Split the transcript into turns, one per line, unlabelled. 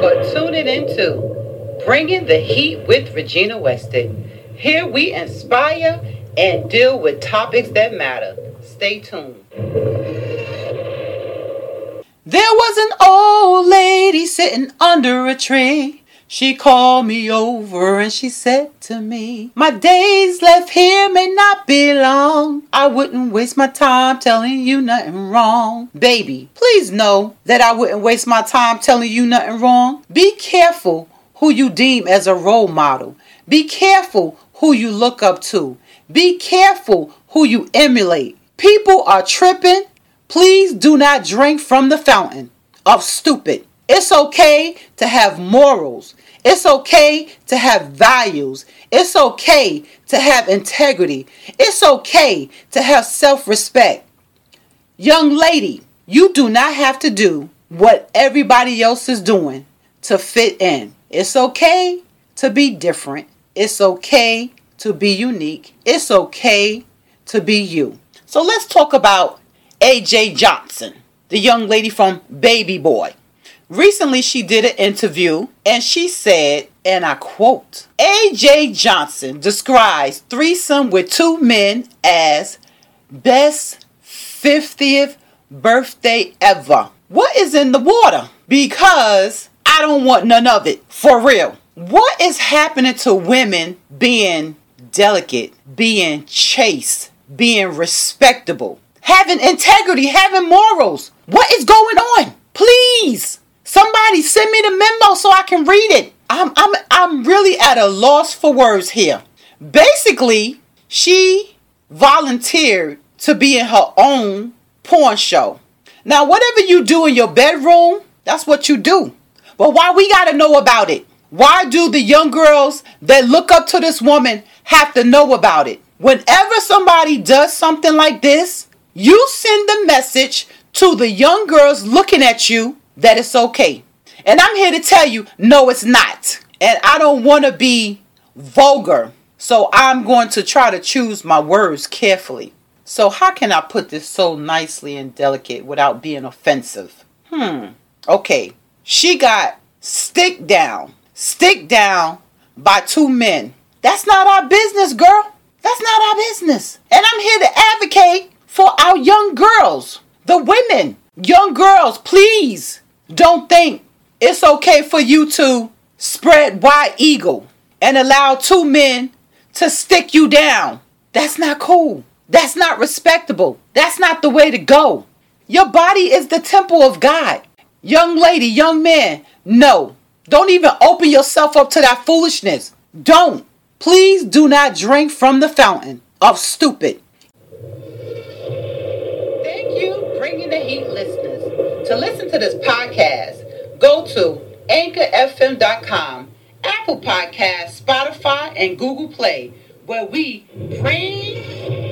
for tuning into Bringing the Heat with Regina Weston. Here we inspire and deal with topics that matter. Stay tuned. There was an old lady sitting under a tree. She called me over and she said to me, My days left here may not be long. I wouldn't waste my time telling you nothing wrong. Baby, please know that I wouldn't waste my time telling you nothing wrong. Be careful who you deem as a role model. Be careful who you look up to. Be careful who you emulate. People are tripping. Please do not drink from the fountain of stupid. It's okay to have morals. It's okay to have values. It's okay to have integrity. It's okay to have self respect. Young lady, you do not have to do what everybody else is doing to fit in. It's okay to be different. It's okay to be unique. It's okay to be you. So let's talk about AJ Johnson, the young lady from Baby Boy. Recently, she did an interview and she said, and I quote, AJ Johnson describes threesome with two men as best 50th birthday ever. What is in the water? Because I don't want none of it. For real. What is happening to women being delicate, being chaste, being respectable, having integrity, having morals? What is going on? Please Somebody send me the memo so I can read it. I'm I'm I'm really at a loss for words here. Basically, she volunteered to be in her own porn show. Now, whatever you do in your bedroom, that's what you do. But why we got to know about it? Why do the young girls that look up to this woman have to know about it? Whenever somebody does something like this, you send the message to the young girls looking at you that it's okay. And I'm here to tell you, no, it's not. And I don't want to be vulgar. So I'm going to try to choose my words carefully. So, how can I put this so nicely and delicate without being offensive? Hmm. Okay. She got stick down, stick down by two men. That's not our business, girl. That's not our business. And I'm here to advocate for our young girls, the women. Young girls, please don't think it's okay for you to spread white eagle and allow two men to stick you down. That's not cool. That's not respectable. That's not the way to go. Your body is the temple of God. Young lady, young man, no. Don't even open yourself up to that foolishness. Don't. Please do not drink from the fountain of stupid. Heat listeners. To listen to this podcast, go to anchorfm.com, Apple Podcasts, Spotify, and Google Play, where we bring